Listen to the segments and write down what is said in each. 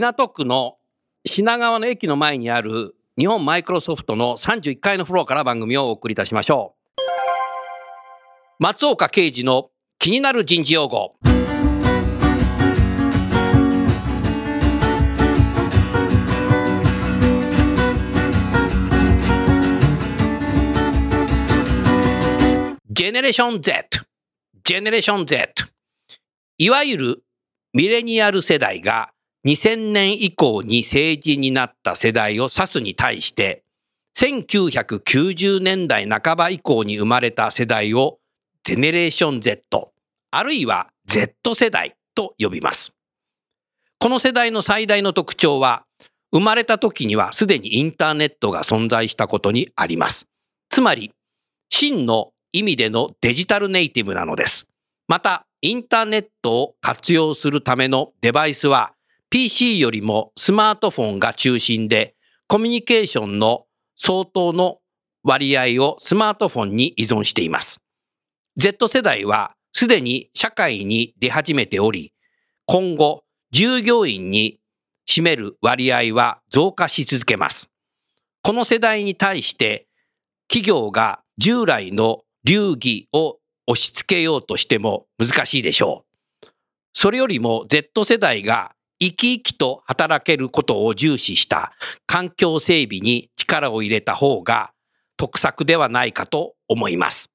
港区の品川の駅の前にある日本マイクロソフトの31階のフロアから番組をお送りいたしましょう松岡刑事の気になる人事用語ジェネレーション Z。ジェネレーション Z。いわゆるミレニアル世代が2000年以降に成人になった世代を指すに対して、1990年代半ば以降に生まれた世代をジェネレーション Z、あるいは Z 世代と呼びます。この世代の最大の特徴は、生まれた時にはすでにインターネットが存在したことにあります。つまり、真の意味でのデジタルネイティブなのです。また、インターネットを活用するためのデバイスは PC よりもスマートフォンが中心で、コミュニケーションの相当の割合をスマートフォンに依存しています。Z 世代はすでに社会に出始めており、今後、従業員に占める割合は増加し続けます。この世代に対して、企業が従来の流儀を押し付けようとしても難しいでしょう。それよりも Z 世代が生き生きと働けることを重視した環境整備に力を入れた方が得策ではないかと思います。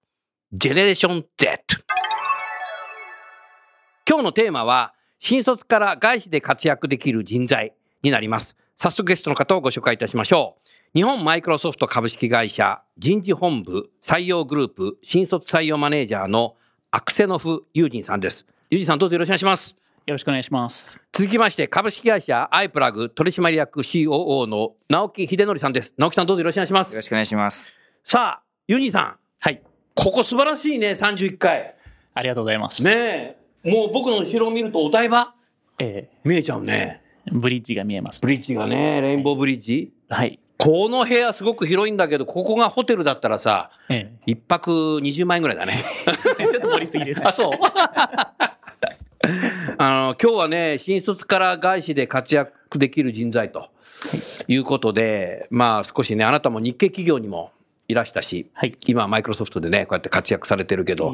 ジェネレーション Z。今日のテーマは新卒から外資で活躍できる人材になります。早速ゲストの方をご紹介いたしましょう。日本マイクロソフト株式会社人事本部採用グループ新卒採用マネージャーのアクセノフユージンさんです。ユージンさんどうぞよろしくお願いします。よろしくお願いします。続きまして株式会社アイプラグ取締役 COO の直木秀則さんです。直木さんどうぞよろしくお願いしますよろ。しくお願いします。さあ、ユージンさん、はい。ここ素晴らしいね、31回。ありがとうございます。ねえ、もう僕の後ろを見るとお台場？え見えちゃうね。ーブリッジが見えます。ブリッジがね、レインボーブリッジ。はい。この部屋すごく広いんだけど、ここがホテルだったらさ、え一泊20万円ぐらいだね。ー ちょっと盛りすぎです。あ、そう。あの、今日はね、新卒から外資で活躍できる人材ということで、まあ少しね、あなたも日系企業にもいらしたし、はい今はマイクロソフトでね、こうやって活躍されてるけど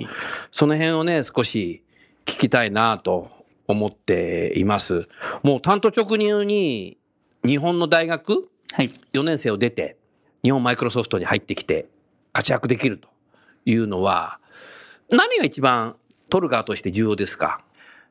その辺をね、少し聞きたいなと思っています。もう担当直入に日本の大学はい。4年生を出て、日本マイクロソフトに入ってきて活躍できるというのは、何が一番トルガーとして重要ですか？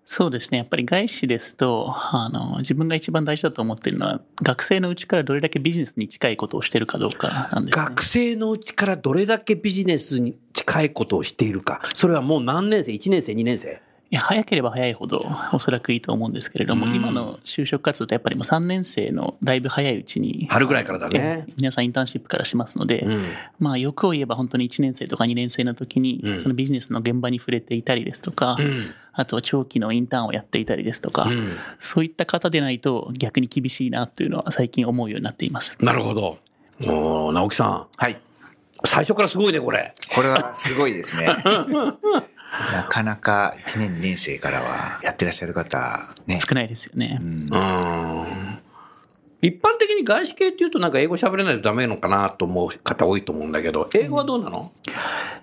そうですね。やっぱり外資ですと、あの、自分が一番大事だと思っているのは、学生のうちからどれだけビジネスに近いことをしているかどうかなんですね。学生のうちからどれだけビジネスに近いことをしているか。それはもう何年生 ?1 年生 ?2 年生？いや早ければ早いほどおそらくいいと思うんですけれども、うん今の就職活動ってやっぱりもう3年生のだいぶ早いうちに春ぐらいからだねえ皆さんインターンシップからしますので、うん。まあ欲を言えば本当に1年生とか2年生の時にうんそのビジネスの現場に触れていたりですとか、うん。あとは長期のインターンをやっていたりですとか、うんそういった方でないと逆に厳しいなというのは最近思うようになっています。なるほど。おー直樹さん。はい。最初からすごいね、これ。これはすごいですね。なかなか1年2年生からはやってらっしゃる方、ね。少ないですよね。うんうん。一般的に外資系っていうとなんか英語喋れないとダメなのかなと思う方多いと思うんだけど、英語はどうなの、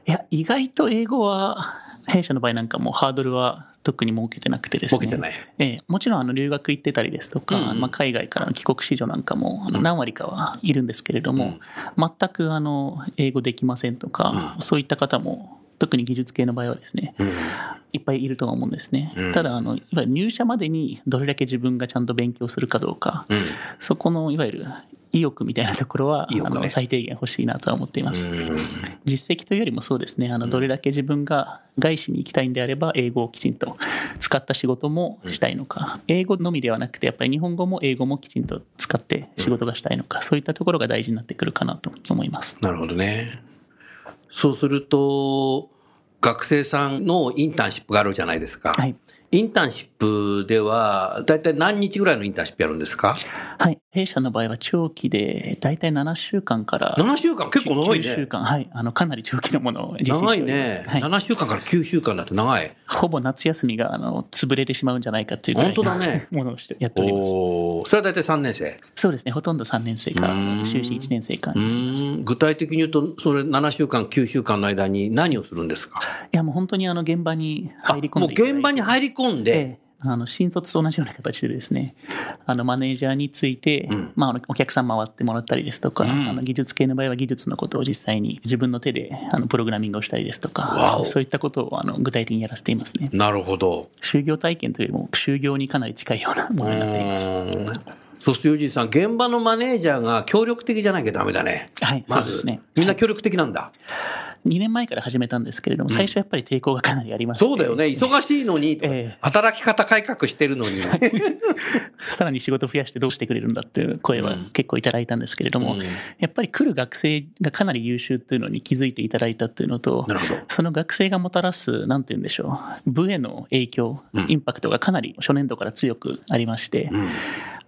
いや、意外と英語は、弊社の場合なんかもハードルは特に設けてなくてですね。設けてない。ええもちろんあの留学行ってたりですとか、うんうんまあ、海外からの帰国子女なんかも何割かはいるんですけれども、全くあの英語できませんとか、そういった方も特に技術系の場合はですね、うんいっぱいいるとは思うんですね。うんただあの、いわゆる入社までにどれだけ自分がちゃんと勉強するかどうか、うんそこのいわゆる意欲みたいなところは、ねあの最低限欲しいなとは思っています。うん実績というよりもそうですね、あのどれだけ自分が外資に行きたいんであれば、英語をきちんと使った仕事もしたいのか、英語のみではなくて、やっぱり日本語も英語もきちんと使って仕事がしたいのか、そういったところが大事になってくるかなと思います。なるほどね。そうすると、学生さんのインターンシップがあるじゃないですか。はい。インターンシップでは、だいたい何日ぐらいのインターンシップやるんですか？はい。弊社の場合は長期で、大体7週間から、?7 週間？結構長い9週ね。間、はい。あの、かなり長期のものを実施長いしております。ね。はい。7週間から9週間だって長い。ほぼ夏休みが、あの、潰れてしまうんじゃないかっていうぐらい本当だねの ものをしてやっております。それは大体3年生？そうですね。ほとんど3年生かうーん、修士1年生か具体的に言うと、それ7週間、9週間の間に何をするんですか？いや、もう本当にあの、現場にあ入り込んもうでいただいて現場に入り込んで、ええあの、新卒と同じような形でですね、あの、マネージャーについて、うんまあ、お客さん回ってもらったりですとか、うんあの、技術系の場合は技術のことを実際に自分の手で、あの、プログラミングをしたりですとかそういったことを、あの、具体的にやらせていますね。なるほど。就業体験というよりも、就業にかなり近いようなものになっています。うーんそうすると、ユージさん、現場のマネージャーが協力的じゃなきゃダメだね。はい、まず、そうですね。みんな協力的なんだ。2年前から始めたんですけれども、最初やっぱり抵抗がかなりありまして、そうだよね。忙しいのに、ええ。働き方改革してるのに。さらに仕事増やしてどうしてくれるんだっていう声は結構いただいたんですけれども、うん。やっぱり来る学生がかなり優秀っていうのに気づいていただいたっていうのとなるほど、その学生がもたらす、なんて言うんでしょう、部への影響、うん。インパクトがかなり初年度から強くありまして、うん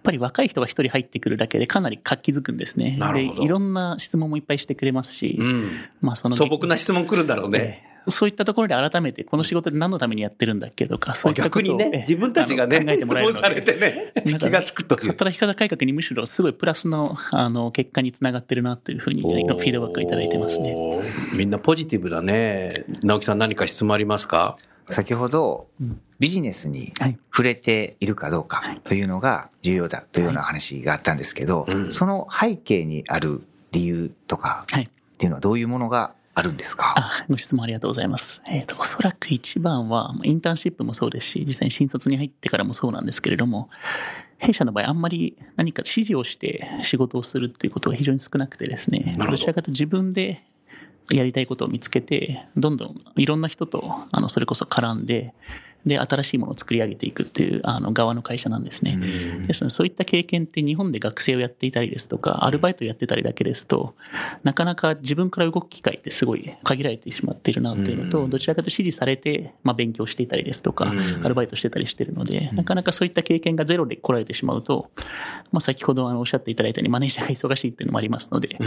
ぱり若い人が一人入ってくるだけでかなり活気づくんですね。なるほどで、いろんな質問もいっぱいしてくれますし、うんまあその素朴な質問来るんだろうね。ええそういったところで改めてこの仕事で何のためにやってるんだっけとか、そういったことを、逆にねええ、自分たちがね考え、て質もらえるされてね、気がつくと。働き方改革にむしろすごいプラスのあの結果につながってるなというふうにフィードバックをいただいてますね。みんなポジティブだね。直樹さん何か質問ありますか？先ほどうん。ビジネスにはい。触れているかどうかというのが重要だというような話があったんですけどうん、その背景にある理由とかはい。っていうのはどういうものがあるんですか？あ、ご質問ありがとうございます。えっ、と、おそらく一番は、まあインターンシップもそうですし、実際に新卒に入ってからもそうなんですけれども、弊社の場合、あんまり何か指示をして仕事をするっていうことが非常に少なくてですね、ど。どちらかと自分でやりたいことを見つけて、どんどんいろんな人と、あの、それこそ絡んで、で、新しいものを作り上げていくっていう、あの、側の会社なんですね。ですので、そういった経験って日本で学生をやっていたりですとか、アルバイトやってたりだけですと、なかなか自分から動く機会ってすごい限られてしまっているなというのと、どちらかというと指示されて、まあ、勉強していたりですとか、アルバイトしてたりしてるので、なかなかそういった経験がゼロで来られてしまうと、まあ、先ほどあのおっしゃっていただいたようにマネージャーが忙しいっていうのもありますので、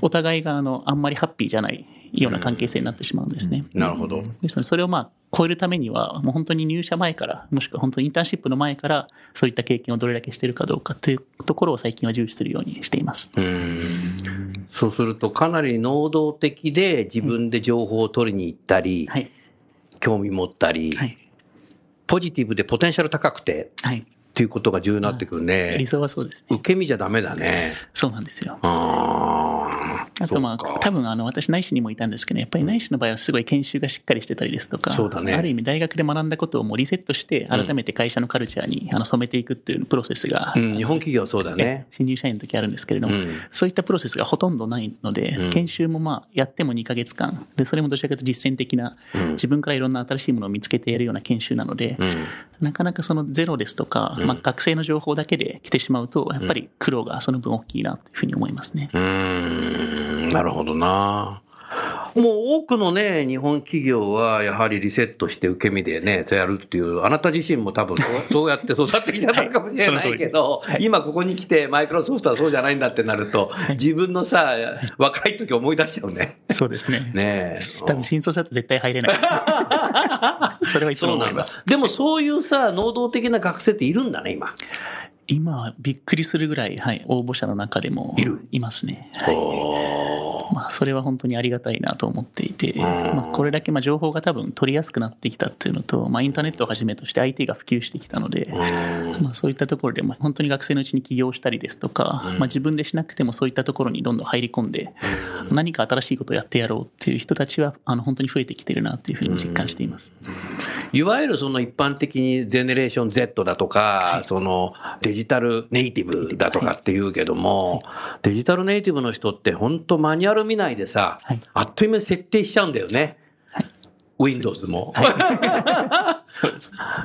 お互いがあのあんまりハッピーじゃないような関係性になってしまうんですね。なるほど。ですので、それをまあ、超えるためには、もう本当に入社前から、もしくは本当にインターンシップの前から、そういった経験をどれだけしているかどうかというところを最近は重視するようにしています。うんそうすると、かなり能動的で自分で情報を取りに行ったり、はい。興味持ったり、はい。ポジティブでポテンシャル高くてはい。っていうことが重要になってくるね理。想はそうですね。受け身じゃダメだね。そうなんですよ。ああとまあ、多分あの、私内視にもいたんですけど、やっぱり内視の場合はすごい研修がしっかりしてたりですとか、そうだね。ある意味大学で学んだことをもうリセットして、改めて会社のカルチャーにあの染めていくっていうプロセスが、うん、日本企業はそうだね。新入社員の時あるんですけれども、うん。そういったプロセスがほとんどないので、うん。研修もまあやっても2ヶ月間でそれもどちらかというと実践的な、うん。自分からいろんな新しいものを見つけてやるような研修なので、うん。なかなかそのゼロですとか、まあ、学生の情報だけで来てしまうとやっぱり苦労がその分大きいなというふうに思いますね。うーん、なるほどな。もう多くのね、日本企業はやはりリセットして受け身でね、やるっていう、あなた自身も多分そう そうやって育ってきたのかもしれないけど、今ここに来てマイクロソフトはそうじゃないんだってなると、自分のさ、若い時思い出しちゃうね。そうですね。ねえ。多分新卒だと絶対入れない。それはいつも思います。。でもそういうさ、能動的な学生っているんだね、今。今、びっくりするぐらい、はい、応募者の中でもいるいますね。はいまあ、それは本当にありがたいなと思っていて、まあ、これだけまあ情報が多分取りやすくなってきたっていうのと、まあ、インターネットをはじめとして IT が普及してきたので、まあ、そういったところで、まあ、本当に学生のうちに起業したりですとか、まあ、自分でしなくてもそういったところにどんどん入り込んで、何か新しいことをやってやろうっていう人たちは、あの本当に増えてきてるなというふうに実感しています。いわゆるその一般的にゼネレーション Z だとか、そのデジタルネイティブだとかって言うけども、デジタルネイティブの人って本当マニュアル見ないでさ、はいあっという間に設定しちゃうんだよね。Windows も。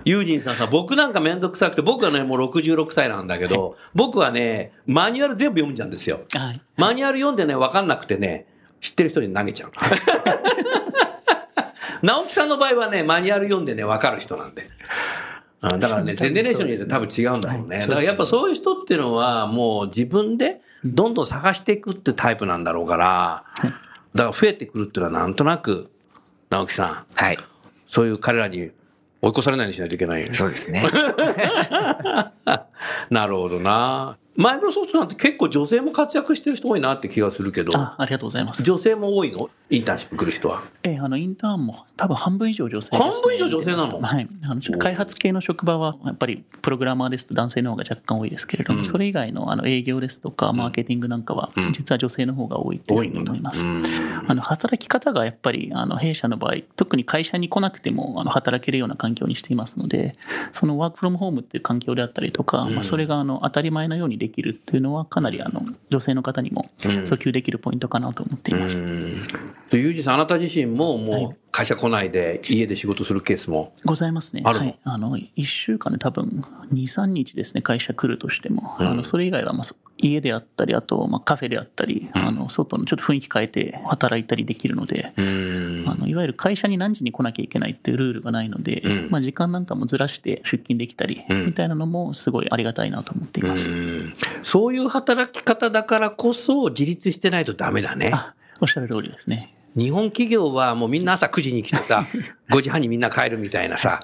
ユージンさんさ、僕なんかめんどくさくて、僕はね、もう66歳なんだけど、僕はね、マニュアル全部読んじゃうんですよ。はいマニュアル読んでね、わかんなくてね、知ってる人に投げちゃう。直木さんの場合はね、マニュアル読んでね、わかる人なんで。うんだからね、ゼネレーションによって多分違うんだろうね。だからやっぱそういう人っていうのは、もう自分でどんどん探していくってタイプなんだろうから、だから増えてくるっていうのはなんとなく、直木さん、はい。そういう彼らに追い越されないようにしないといけないよね。そうですね。なるほどな。マイクロソフトなんて結構女性も活躍してる人多いなって気がするけど、あありがとうございます。女性も多いの？インターンシップ来る人は。ええあの、インターンも多分半分以上女性です、ね。半分以上女性なの？はい。あの、開発系の職場は、やっぱりプログラマーですと男性の方が若干多いですけれども、うんそれ以外のあの営業ですとか、マーケティングなんかは、うん実は女性の方が多いというふうに思います。うんあの、働き方がやっぱり、あの、弊社の場合、特に会社に来なくても、あの、働けるような環境にしていますので、そのワークフロムホームっていう環境であったりとか、うんまあ、それが、あの、当たり前のようにできるっていうのは、かなり、あの、女性の方にもうん。訴求できるポイントかなと思っています。うん。でユージさん、あなた自身ももう会社来ないで家で仕事するケースも。ございますね。あるの？はい。あの、1週間で多分、2、3日ですね、会社来るとしても。うんあの、それ以外は、まあ、そ家であったり、あと、まあ、カフェであったり、あの、外のちょっと雰囲気変えて働いたりできるので、うんあの、いわゆる会社に何時に来なきゃいけないっていうルールがないので、うんまあ、時間なんかもずらして出勤できたり、うんみたいなのもすごいありがたいなと思っています。うんそういう働き方だからこそ自立してないとダメだね。あ、おっしゃる通りですね。日本企業はもうみんな朝9時に来てさ、5時半にみんな帰るみたいなさ、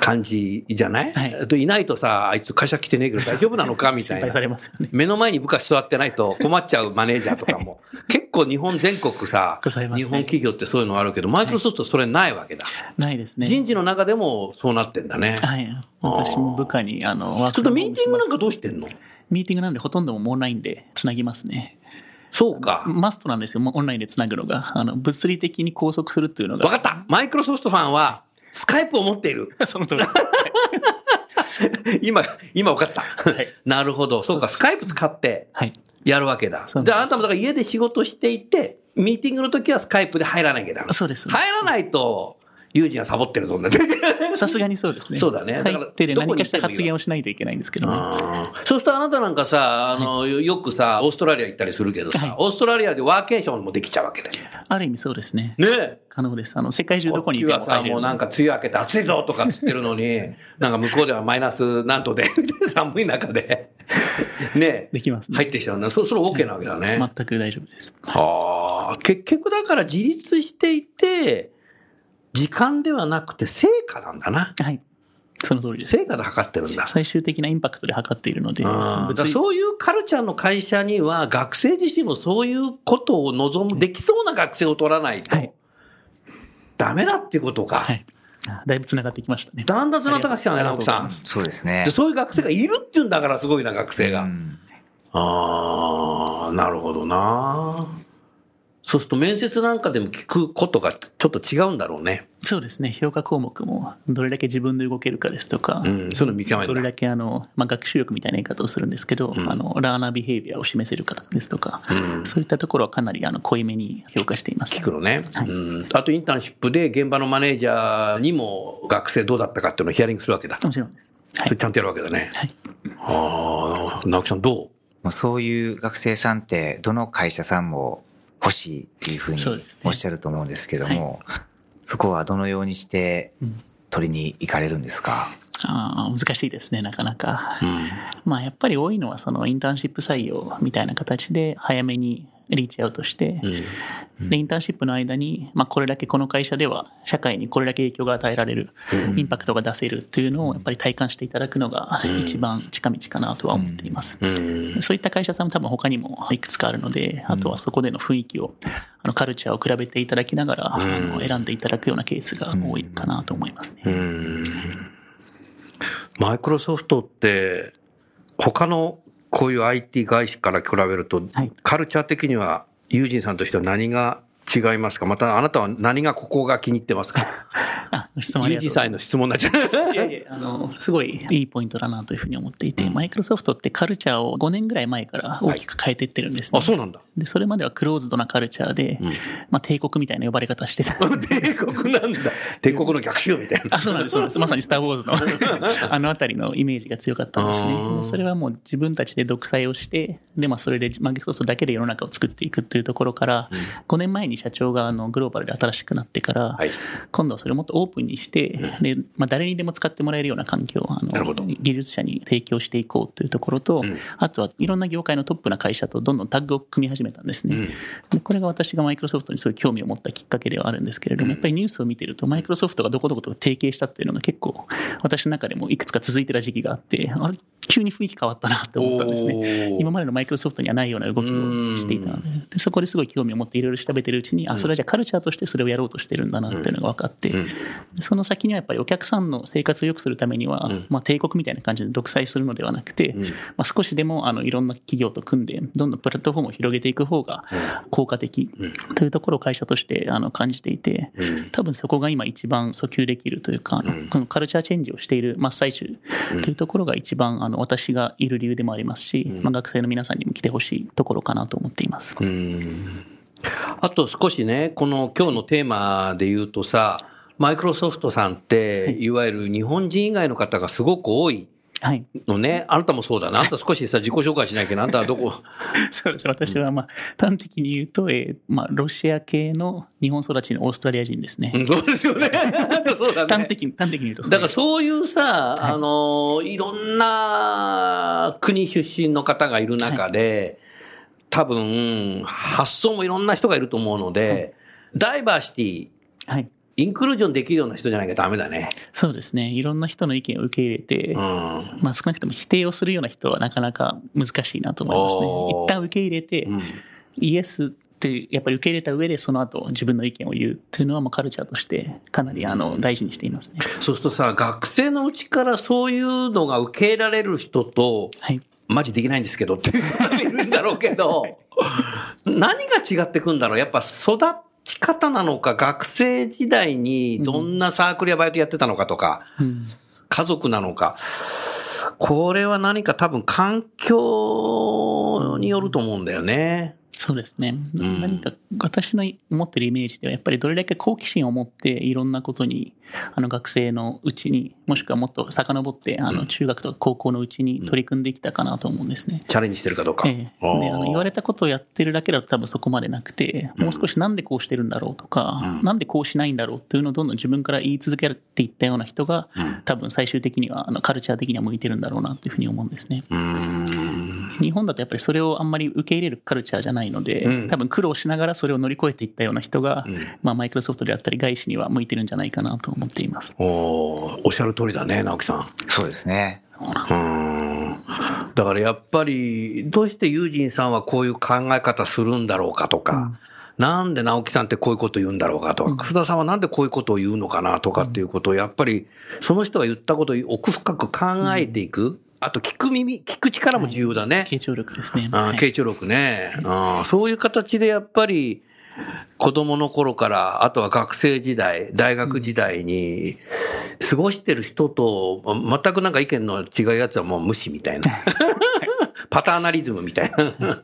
感じじゃない、はいあといないとさ、あいつ会社来てねえけど大丈夫なのか？みたいな心配さ。れますよね。目の前に部下座ってないと困っちゃうマネージャーとかも。結構日本全国さ、ね日本企業ってそういうのあるけど、マイクロソフトはそれないわけだ。ないですね。人事の中でもそうなってんだね。はい。私も部下に、あの、ちょっとミーティングなんかかどうしてんの？ミーティングなんでほとんどもうオンラインでつなぎますね。そうか。マストなんですよ、もうオンラインでつなぐのが。あの、物理的に拘束するっていうのが。わかったマイクロソフトファンは、スカイプを持っている。その通りです。今、今分かった。はいなるほど。そうか、スカイプ使ってはい。やるわけだ。そうですで、あなたもだから家で仕事していて、ミーティングの時はスカイプで入らなきゃダメ。そうです。入らないと、友人はサボってるぞ。さすがにそうですね。そうだねだから入ってで何かした発言をしないといけないんですけどね。そうするとあなたなんかさ、あの、よくさ、オーストラリア行ったりするけどさ、はいオーストラリアでワーケーションもできちゃうわけだよ。ある意味そうですね。ねえ。可能です。あの、世界中どこにいてこっちはさ、もうなんか梅雨明けて暑いぞとかっつってるのに、なんか向こうではマイナス何度で、寒い中で、ねできますね。入ってきちゃうんだ。そそれ OK なわけだね。全く大丈夫です。はあ、結局だから自立していて、時間ではなくて成果なんだな。はい。その通りです。成果で測ってるんだ。最終的なインパクトで測っているので、そういうカルチャーの会社には学生自身もそういうことを望む、できそうな学生を取らないとはいダメだっていうことか。はい。あだいぶ繋がってきましたね。だんだんつながってきたね、直樹さん。そうですねで。そういう学生がいるっていうんだからすごいな、学生が。うんああ、なるほどな。そうすると面接なんかでも聞くことがちょっと違うんだろうね。そうですね。評価項目も、どれだけ自分で動けるかですとか、うん、そういうの見極め。どれだけあの、まあ、学習力みたいな言い方をするんですけど、うんあの、ラーナービヘイビアを示せる方ですとか、うんそういったところはかなりあの濃いめに評価しています。聞くのね、はいうん。あとインターンシップで現場のマネージャーにも学生どうだったかっていうのをヒアリングするわけだ。もちろんです。はいそれ。ちゃんとやるわけだね。はい。ああ、直樹さんどう？もうそういう学生さんって、どの会社さんも欲しいっていうふうにそうですねおっしゃると思うんですけども、そこはどのようにしてうん取りに行かれるんですか？あー難しいですね、なかなか。うん。まあ、やっぱり多いのは、そのインターンシップ採用みたいな形で、早めにリーチアウトして、で、インターンシップの間に、まあ、これだけこの会社では社会にこれだけ影響が与えられる、インパクトが出せるっていうのをやっぱり体感していただくのが一番近道かなとは思っています。そういった会社さんも多分他にもいくつかあるので、あとはそこでの雰囲気を、あのカルチャーを比べていただきながら、あの選んでいただくようなケースが多いかなと思いますね。マイクロソフトって、他のこういう IT 会社から比べると、はい。カルチャー的には、ユージンさんとしては何が違いますか？またあなたは何がここが気に入ってますか？あ、ご質問ありユージンがとうございます。さんへの質問になっちゃう。い？やいや、あの、すごいいいポイントだなというふうに思っていて、マイクロソフトってカルチャーを5年ぐらい前から大きく変えていってるんですね。あ、そうなんだ。で、それまではクローズドなカルチャーで、まあ帝国みたいな呼ばれ方してた。帝国なんだ。帝国の逆襲みたいな。あ、そうなんです、そうなんです。まさにスター・ウォーズの あのあたりのイメージが強かったんですねそれはもう自分たちで独裁をして、で、まあそれでマイクロソフトだけで世の中を作っていくっていうところから、5年前に社長があのグローバルで新しくなってから、はい。今度はそれをもっとオープンにして、で、まあ誰にでも使ってもらえるような環境をあの技術者に提供していこうというところと、あとはいろんな業界のトップな会社とどんどんタッグを組み始めたんですね。でこれが私がマイクロソフトにすごい興味を持ったきっかけではあるんですけれども、やっぱりニュースを見てると、マイクロソフトがどこどこと提携したっていうのが結構、私の中でもいくつか続いてた時期があって、あれ、急に雰囲気変わったなって思ったんですおね。ー。今までのマイクロソフトにはないような動きをしていたので、でそこですごい興味を持っていろいろ調べてるうちに、あ、それはじゃあカルチャーとしてそれをやろうとしてるんだなっていうのが分かって、でその先にはやっぱりお客さんの生活を良くするためには、まあ帝国みたいな感じで独裁するのではなくて、まあ少しでもあのいろんな企業と組んで、どんどんプラットフォームを広げていく方が効果的というところを会社としてあの感じていて、多分そこが今一番訴求できるというか、このカルチャーチェンジをしている真っ最中というところが一番あの私がいる理由でもありますし、まあ学生の皆さんにも来てほしいところかなと思っています。あと少しね、この今日のテーマで言うとさ、マイクロソフトさんって、いわゆる日本人以外の方がすごく多いはい。のね。あなたもそうだな。あんた少しさ、自己紹介しないけど、あんたはどこ、そうです。私はまあ端的に言うと、えーまあロシア系の日本育ちのオーストラリア人ですね。うんそうですよね。そうだね。端的に、端的に言うとだからそういうさ、あの、いろんな国出身の方がいる中で、多分、発想もいろんな人がいると思うので、ダイバーシティ、はい。インクルージョンできるような人じゃないかダメだね。そうですね。いろんな人の意見を受け入れて、うん。まあ少なくとも否定をするような人はなかなか難しいなと思いますね。一旦受け入れて、うんイエスってやっぱり受け入れた上でその後自分の意見を言うっていうのはもうカルチャーとしてかなりあの大事にしていますね。そうするとさ、学生のうちからそういうのが受け入れられる人と、はい。マジできないんですけどっていう人がいるんだろうけど、何が違ってくんだろう？やっぱ育ち方なのか、学生時代にどんなサークルやバイトやってたのかとか、うん。家族なのか、これは何か多分環境によると思うんだよね。そうですね。うん。何か私の持ってるイメージではやっぱりどれだけ好奇心を持っていろんなことにあの学生のうちにもしくはもっと遡ってあの中学とか高校のうちに取り組んできたかなと思うんですね。チャレンジしてるかどうか。ええ、であの言われたことをやってるだけだと多分そこまでなくて、もう少しなんでこうしてるんだろうとか、なんでこうしないんだろうっていうのをどんどん自分から言い続けていったような人が、多分最終的にはあのカルチャー的には向いてるんだろうなというふうに思うんですね。日本だとやっぱりそれをあんまり受け入れるカルチャーじゃないので、うん多分苦労しながらそれを乗り越えていったような人が、んまあマイクロソフトであったり外資には向いてるんじゃないかなと思っています。おーおっしゃる通りだね、直樹さん。そうですね。うーんだからやっぱり、どうしてユージンさんはこういう考え方するんだろうかとか、なんで直樹さんってこういうこと言うんだろうかとか、楠田さんはなんでこういうことを言うのかなとかっていうことを、やっぱり、その人が言ったことを奥深く考えていく。あと、聞く耳、聞く力も重要だね。傾聴力ですね。傾聴力ね、あーそういう形でやっぱり、子供の頃から、あとは学生時代、大学時代に、過ごしてる人と、ま全くなんか意見の違うやつはもう無視みたいな。パターナリズムみたいな。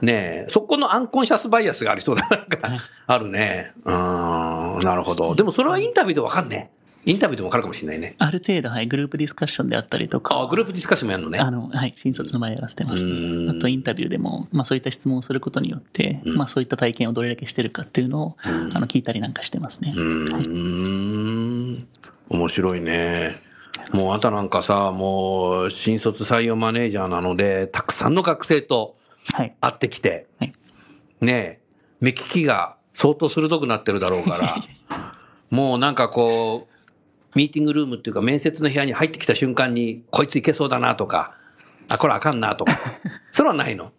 ねえ、そこのアンコンシャスバイアスがありそうだ。なんか、あるね。うん、なるほど。でもそれはインタビューでわかんねえ。インタビューでもわかるかもしれないね。ある程度、はい、グループディスカッションであったりとか、あ、グループディスカッションもやるのね。あの、はい、新卒の前やらせてます。あとインタビューでも、まあそういった質問をすることによって、まあそういった体験をどれだけしてるかっていうのを、あの、聞いたりなんかしてますね。うーん。面白いね。もうあなたなんかさ、もう新卒採用マネージャーなので、たくさんの学生とはい。会ってきて、はい。ねえ、目利きが相当鋭くなってるだろうから、もうなんかこう、ミーティングルームっていうか面接の部屋に入ってきた瞬間に、こいついけそうだなとか、あ、これあかんなとか、それはないの。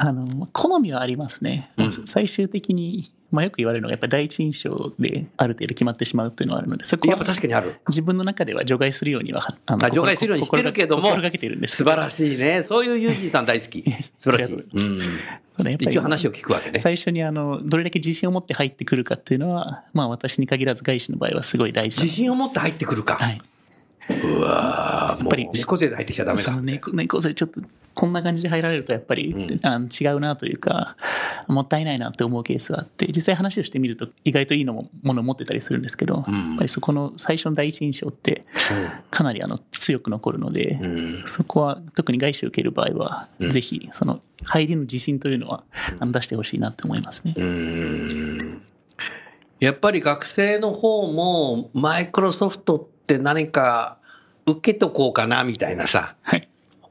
あの、好みはありますね。うん最終的に、まあよく言われるのが、やっぱり第一印象である程度決まってしまうっていうのはあるので、そこはやっぱ確かにある。自分の中では除外するようには、ああ除外するようにしてるけども心がけてるんです素晴らしいね。そういうユージーさん大好き。素晴らしい。一応話を聞くわけね。最初にあの、どれだけ自信を持って入ってくるかっていうのは、まあ私に限らず外資の場合はすごい大事な自信を持って入ってくるか。はい。うわーやっぱり猫背で入ってきちゃダメだその。猫猫背ちょっとこんな感じで入られるとやっぱり、うん。あの違うなというかもったいないなって思うケースがあって実際話をしてみると意外といいのもものを持ってたりするんですけど、うん。やっぱりそこの最初の第一印象ってかなりあの強く残るので、うん。そこは特に外資を受ける場合は、うん。ぜひその入りの自信というのはあの出してほしいなって思いますね。やっぱり学生の方も、マイクロソフトって何か受けとこうかなみたいなさ、はい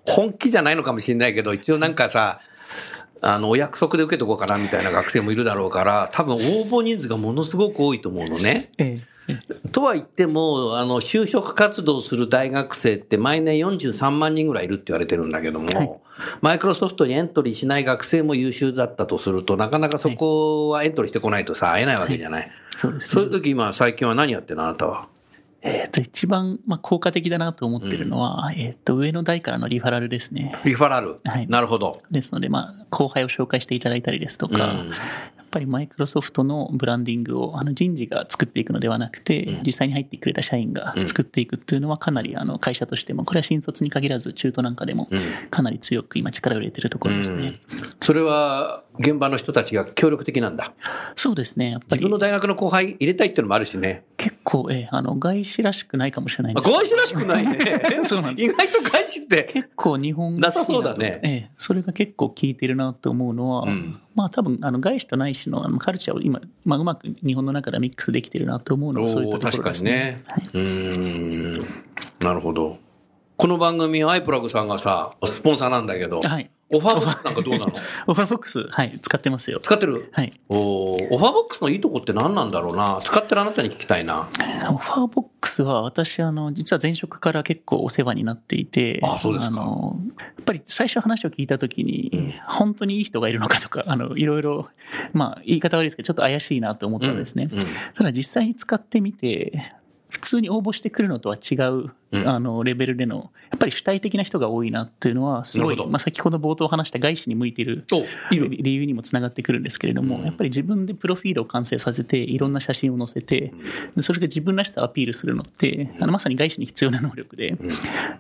本気じゃないのかもしれないけど、一応なんかさ、あの、お約束で受けとこうかなみたいな学生もいるだろうから、多分応募人数がものすごく多いと思うのね。ええとは言っても、あの、就職活動する大学生って毎年43万人ぐらいいるって言われてるんだけども、はいマイクロソフトにエントリーしない学生も優秀だったとすると、なかなかそこはエントリーしてこないとさ、会えないわけじゃない。そうですねそういう時今、最近は何やってるのあなたは？えっと一番、まあ、効果的だなと思ってるのは、えっと上の代からのリファラルですね。リファラル。はいなるほど。ですので、まあ、後輩を紹介していただいたりですとか、うんやっぱりマイクロソフトのブランディングをあの人事が作っていくのではなくて、うん実際に入ってくれた社員が作っていくっていうのはかなりあの会社としても、これは新卒に限らず中途なんかでもうんかなり強く今力を入れてるところですね。それは、現場の人たちが協力的なんだ。そうですね。やっぱり自分の大学の後輩入れたいっていうのもあるしね。結構、ええあの外資らしくないかもしれないんあ外資らしくないね。そうなんです意外と外資って。結構日本なさそうだねええ、それが結構効いてるなと思うのは、うんまあ多分あの外資と内資のあのカルチャーを今、まあ、うまく日本の中でミックスできてるなと思うのはそういったところですね。確かにね。うーん。なるほど。この番組、アイプラグさんがさ、スポンサーなんだけど、はい。はい。オファーボックスなんかどうなの？オファーボックス、はい、使ってますよ。使ってる？はい。おーオファーボックスのいいとこって何なんだろうな。使ってるあなたに聞きたいな。オファーボックスは私、あの、実は前職から結構お世話になっていて、あそうですかの、やっぱり最初話を聞いたときに、本当にいい人がいるのかとか、あの、いろいろ、まあ、言い方悪いですけど、ちょっと怪しいなと思ったんですね。うんうんただ実際に使ってみて、普通に応募してくるのとは違う、うん。あのレベルでの、やっぱり主体的な人が多いなっていうのは、すごい、まあ、先ほど冒頭話した外資に向いている。理由にもつながってくるんですけれども、うん。やっぱり自分でプロフィールを完成させて、いろんな写真を載せて、でそれが自分らしさをアピールするのって、あのまさに外資に必要な能力で、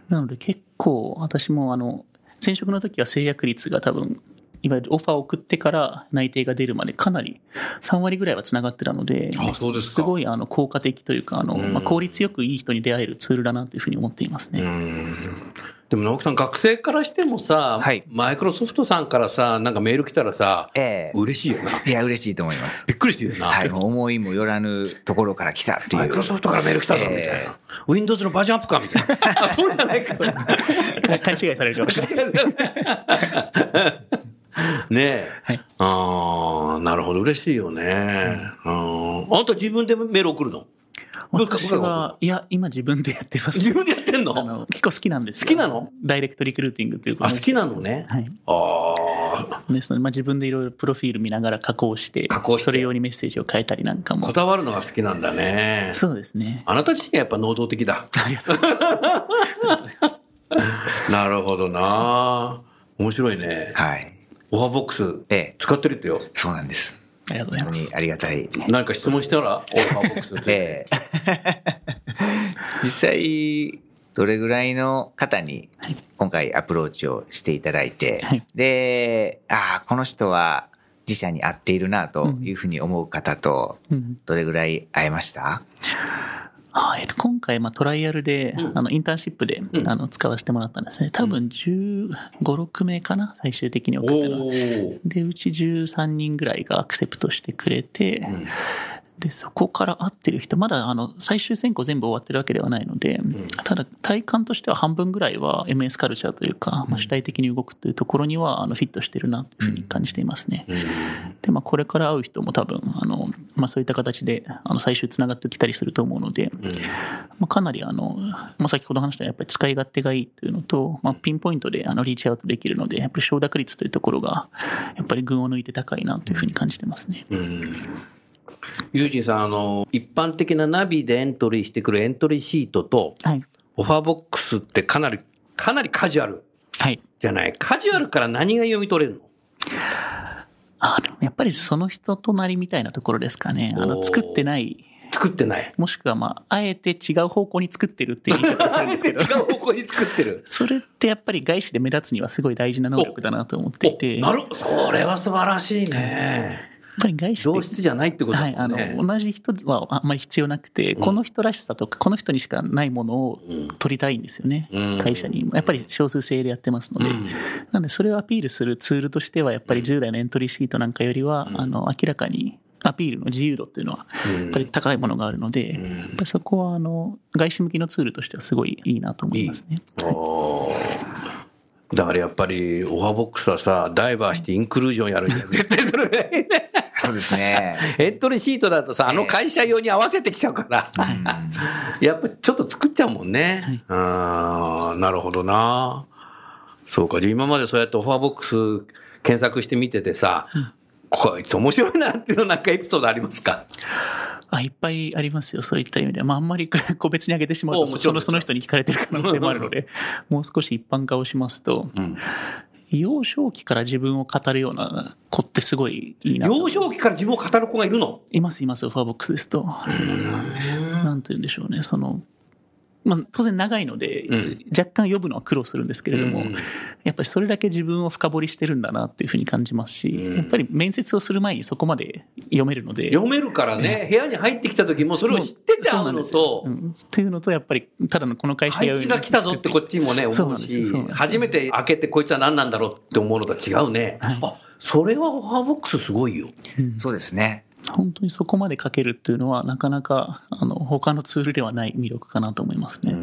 なので結構私もあの前職の時は制約率が多分いわゆるオファーを送ってから内定が出るまでかなり3割ぐらいはつながってたので、あそうですかごいあの効果的というかあの、うんまあ、効率よくいい人に出会えるツールだなというふうに思っていますね。うんでも直樹さん、学生からしてもさ、はいマイクロソフトさんからさ、なんかメール来たらさ、ええ嬉しいよな。いや、嬉しいと思います。びっくりしてるよな。はい、思いもよらぬところから来たっていう。マイクロソフトからメール来たぞ、みたいえな。Windows のバージョンアップか、みたいな。あ、そうじゃないか。勘違いされるかもしれない ねえ。はいああ、なるほど、嬉しいよね。うんあんた自分でメール送るの？私は、いや、今自分でやってます。自分でやってんの？あの結構好きなんですよ好きなの？ダイレクトリクルーティングというあ、好きなのね。はい。ああ、ですので、まあ、自分でいろいろプロフィール見ながら加工して、加工してそれ用にメッセージを変えたりなんかもこ。だわるのが好きなんだね。そうですね。あなた自身がやっぱ能動的だ。ありがとうございます。なるほどな。面白いね。はい。オファーボックスええ、使ってるってよ。そうなんです。ありがとうございます本当に。ありがたい。何か質問したら、オファーボックスって。ええ 実際、どれぐらいの方に今回アプローチをしていただいて、はいで、ああ、この人は自社に合っているなというふうに思う方と、うんどれぐらい会えました？あえっと今回、まあ、トライアルで、うん。あのインターンシップで、うん。あの使わせてもらったんですね。多分15、6名かな、最終的に送ったの。で、うち13人ぐらいがアクセプトしてくれて、で、そこから合ってる人、まだあの最終選考全部終わってるわけではないので、ただ体感としては半分ぐらいは MS カルチャーというか、まあ、主体的に動くというところにはあのフィットしてるなというふうに感じていますね。で、まあ、これから会う人も多分、あの、まあ、そういった形で、あの、最終つながってきたりすると思うので、まあ、かなりあの、まあ、先ほど話したやっぱり使い勝手がいいというのと、まあ、ピンポイントであのリーチアウトできるので、やっぱり承諾率というところが、やっぱり群を抜いて高いなというふうに感じてますね。ユージンさん、あの、一般的なナビでエントリーしてくるエントリーシートと、はい。オファーボックスってかなり、かなりカジュアルはい。じゃない？カジュアルから何が読み取れるの？あの、やっぱりその人となりみたいなところですかね。あの、作ってない、作ってない？もしくはまあ、あえて違う方向に作ってるっていう言い方をするんですけど。違う方向に作ってる。それってやっぱり外資で目立つにはすごい大事な能力だなと思っていて。おなるそれは素晴らしいね。やっぱり外資って上質じゃないってことはい、あだもんね。の、同じ人はあんまり必要なくて、この人らしさとか、この人にしかないものを取りたいんですよね。うん会社に。やっぱり少数制でやってますので。なので、それをアピールするツールとしては、やっぱり従来のエントリーシートなんかよりは、あの、明らかに、アピールの自由度っていうのは、やっぱり高いものがあるので、やっぱりそこは、あの、外資向きのツールとしてはすごいいいなと思いますね。だからやっぱり、オファーボックスはさ、ダイバーシティ、インクルージョンやるんじゃん。絶対それいね。そうですね。エントリーシートだとさ、あの会社用に合わせてきちゃうから、やっぱちょっと作っちゃうもんね。あーなるほどな。そうか。で、今までそうやってオファーボックス検索してみててさ、こいつ面白いなっていうのなんかエピソードありますか？あ、いっぱいありますよ。そういった意味で。まあ、あんまり個別に挙げてしまうと、おもちろんそのその人に聞かれてる可能性もあるので、もう少し一般化をしますと、幼少期から自分を語るような子ってすごいいいなと。幼少期から自分を語る子がいるの？います、います、ファーボックスですと。なんて言うんでしょうね。その、まあ、当然長いので、ん。若干呼ぶのは苦労するんですけれども、うん。やっぱりそれだけ自分を深掘りしてるんだなっていうふうに感じますし、ん。やっぱり面接をする前にそこまで読めるので、読めるからね、部屋に入ってきた時もそれを知ってて会うのと。う、んっていうのと、やっぱり、ただのこの会社あいつが来たぞってこっちもね、思うし。初めて開けてこいつは何なんだろうって思うのとは違うね。はい。あ、それはオファーボックスすごいよ。そうですね。本当にそこまで書けるっていうのは、なかなか、あの、他のツールではない魅力かなと思いますね。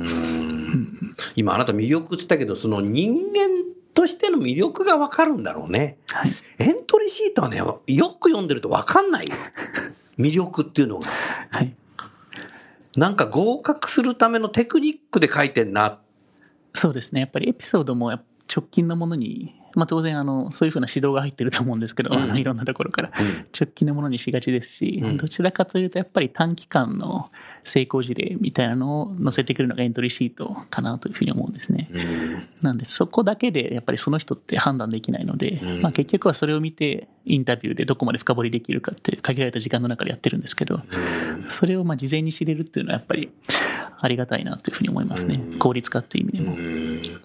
今あなた魅力って言ったけど、その人間としての魅力がわかるんだろうね。はい。エントリーシートはね、よく読んでるとわかんないよ。魅力っていうのが。はい。なんか合格するためのテクニックで書いてんな。そうですね。やっぱりエピソードも直近のものに、まあ当然あの、そういうふうな指導が入ってると思うんですけど、あのいろんなところから、直近のものにしがちですし、うん。どちらかというとやっぱり短期間の成功事例みたいなのを載せてくるのがエントリーシートかなというふうに思うんですね。なんでそこだけでやっぱりその人って判断できないので、まあ結局はそれを見てインタビューでどこまで深掘りできるかって限られた時間の中でやってるんですけど、それをまあ事前に知れるっていうのはやっぱりありがたいなというふうに思いますね。効率化っていう意味でも。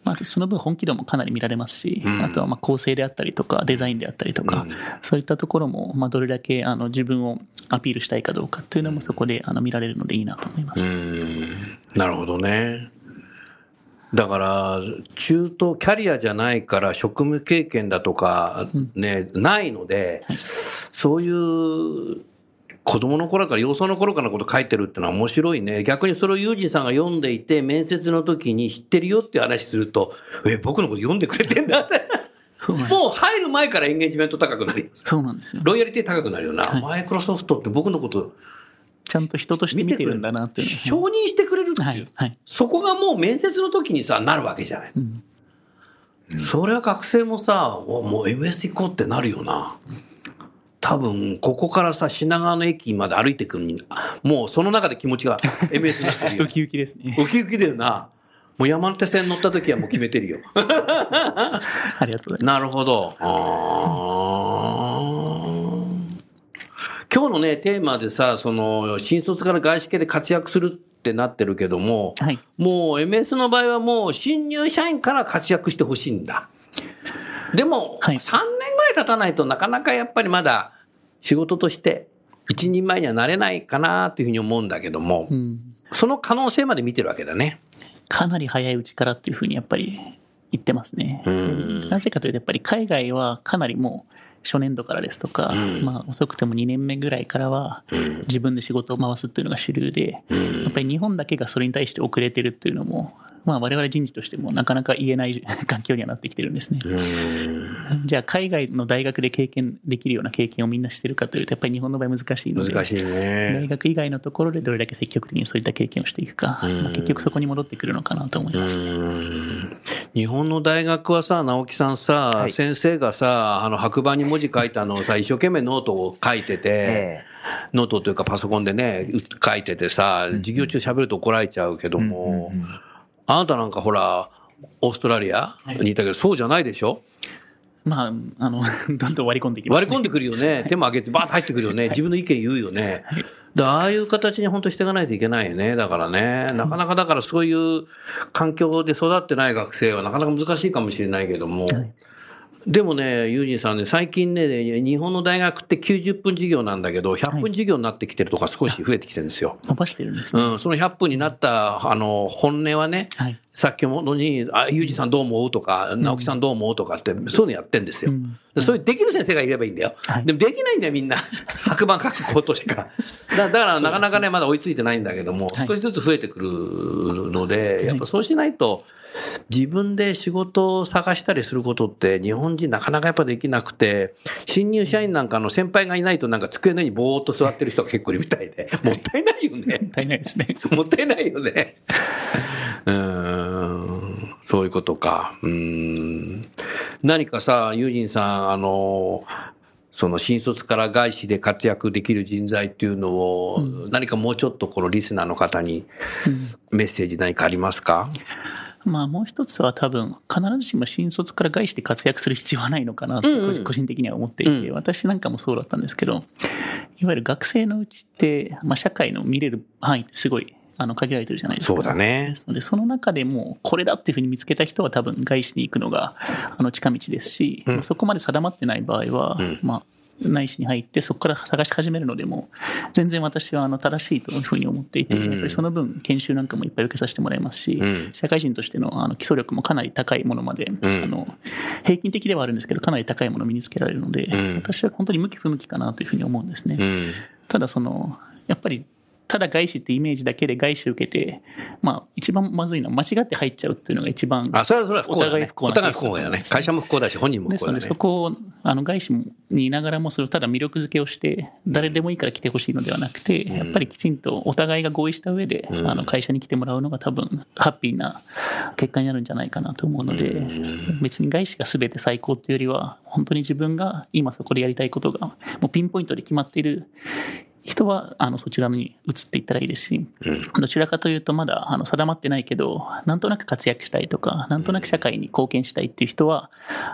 まあ、その分本気度もかなり見られますし、あとはまあ構成であったりとかデザインであったりとか、そういったところもまあどれだけあの自分をアピールしたいかどうかっていうのもそこであの見られるのでいいなと思います。なるほどね。だから、中途キャリアじゃないから職務経験だとかね、ないので、そういう子供の頃から、幼少の頃からのこと書いてるってのは面白いね。逆にそれをユージさんが読んでいて、面接の時に知ってるよっていう話すると、え、僕のこと読んでくれてんだって。もう入る前からエンゲージメント高くなるよ。そうなんですよ。ロイヤリティ高くなるよな。はいマイクロソフトって僕のことちゃんと人として見てるんだなっていう承認してくれるっていう。のははい。はい。そこがもう面接の時にさ、なるわけじゃない。んそれは学生もさ、おもう MS 行こうってなるよな。多分、ここからさ、品川の駅まで歩いてくるに、もうその中で気持ちが MS にしてるよウ。キウキですね。ウキウキだよな。もう山手線乗った時はもう決めてるよ。ありがとうございます。なるほど。あー今日のね、テーマでさ、その、新卒から外資系で活躍するってなってるけども、はい。もう MS の場合はもう新入社員から活躍してほしいんだ。でも、はい3年ぐらい経たないとなかなかやっぱりまだ仕事として一人前にはなれないかなというふうに思うんだけども、うん。その可能性まで見てるわけだね。かなり早いうちからっていうふうにやっぱり言ってますね。んなぜかというと、やっぱり海外はかなりもう初年度からですとか、うん。まあ遅くても2年目ぐらいからはうん。自分で仕事を回すっていうのが主流で、うん。やっぱり日本だけがそれに対して遅れてるっていうのも、まあ我々人事としてもなかなか言えない 環境にはなってきてるんですね。うんじゃあ海外の大学で経験できるような経験をみんなしてるかというと、やっぱり日本の場合難しいので。難しい大ね。学以外のところでどれだけ積極的にそういった経験をしていくか、うんまあ結局そこに戻ってくるのかなと思います。うん日本の大学はさ、直樹さんさ、はい先生がさ、あの白板に文字書いたのをさ、一生懸命ノートを書いてて、えノートというかパソコンでね、書いててさ、授業中喋ると怒られちゃうけどえも、うんうんうんあなたなんかほら、オーストラリアにいたけど、そうじゃないでしょ？まあ、あの、どんどん割り込んでいきます、割り込んでくるよね。手も上げてバーッと入ってくるよね。自分の意見言うよね。だああいう形に本当していかないといけないよね。だからね。なかなかだからそういう環境で育ってない学生はなかなか難しいかもしれないけども。でもね、ユージンさんね、最近ね、日本の大学って90分授業なんだけど、100分授業になってきてるとか少し増えてきてるんですよ。伸ばしてるんですね。うん、その100分になった、あの、本音はね、はい。さっきものに、あ、ユージさんどう思うとか、直樹さんどう思うとかって、そういうのやってんですよ。うんそういうできる先生がいればいいんだよ。はいでもできないんだよ、みんな。白板書くことしか。だだから、なかなかね、まだ追いついてないんだけども、はい少しずつ増えてくるので、やっぱそうしないと、自分で仕事を探したりすることって日本人なかなかやっぱできなくて、新入社員なんかの先輩がいないとなんか机の上にぼーっと座ってる人が結構いるみたいで、もったいないよね。足りないですね。もったいないよね。うーん、そういうことか。うーん。何かさ、ユージンさん、あの、その新卒から外資で活躍できる人材っていうのを、何かもうちょっとこのリスナーの方にメッセージ何かありますか、まあもう一つは多分、必ずしも新卒から外資で活躍する必要はないのかなとうんうん。個人的には思っていて、うん。私なんかもそうだったんですけど、いわゆる学生のうちって、まあ社会の見れる範囲ってすごいあの限られてるじゃないですか。そうだね。で、その中でもこれだっていうふうに見つけた人は多分外資に行くのがあの近道ですし、うん。そこまで定まってない場合は、うん。まあ内視に入ってそこから探し始めるのでも全然私はあの正しいというふうに思っていて、うんやっぱりその分研修なんかもいっぱい受けさせてもらいますし、うん社会人としてのあの基礎力もかなり高いものまで、んあの平均的ではあるんですけどかなり高いものを身につけられるので、ん私は本当に向き不向きかなというふうに思うんですね。うん。ただそのやっぱりただ外資ってイメージだけで外資を受けて、まあ、一番まずいのは間違って入っちゃうっていうのが一番あ、それはそれは不幸だね。お互い不幸なお互い不幸だよね。会社も不幸だし、本人も不幸だねですので、。そこをあの外資にいながらもそれをただ魅力づけをして、誰でもいいから来てほしいのではなくて、やっぱりきちんとお互いが合意した上で、うんあの会社に来てもらうのが多分、ハッピーな結果になるんじゃないかなと思うので、別に外資が全て最高っていうよりは、本当に自分が今そこでやりたいことが、もうピンポイントで決まっている人はあのそちらに移っていったらいいですし、どちらかというとまだあの定まってないけど、なんとなく活躍したいとか、なんとなく社会に貢献したいっていう人は、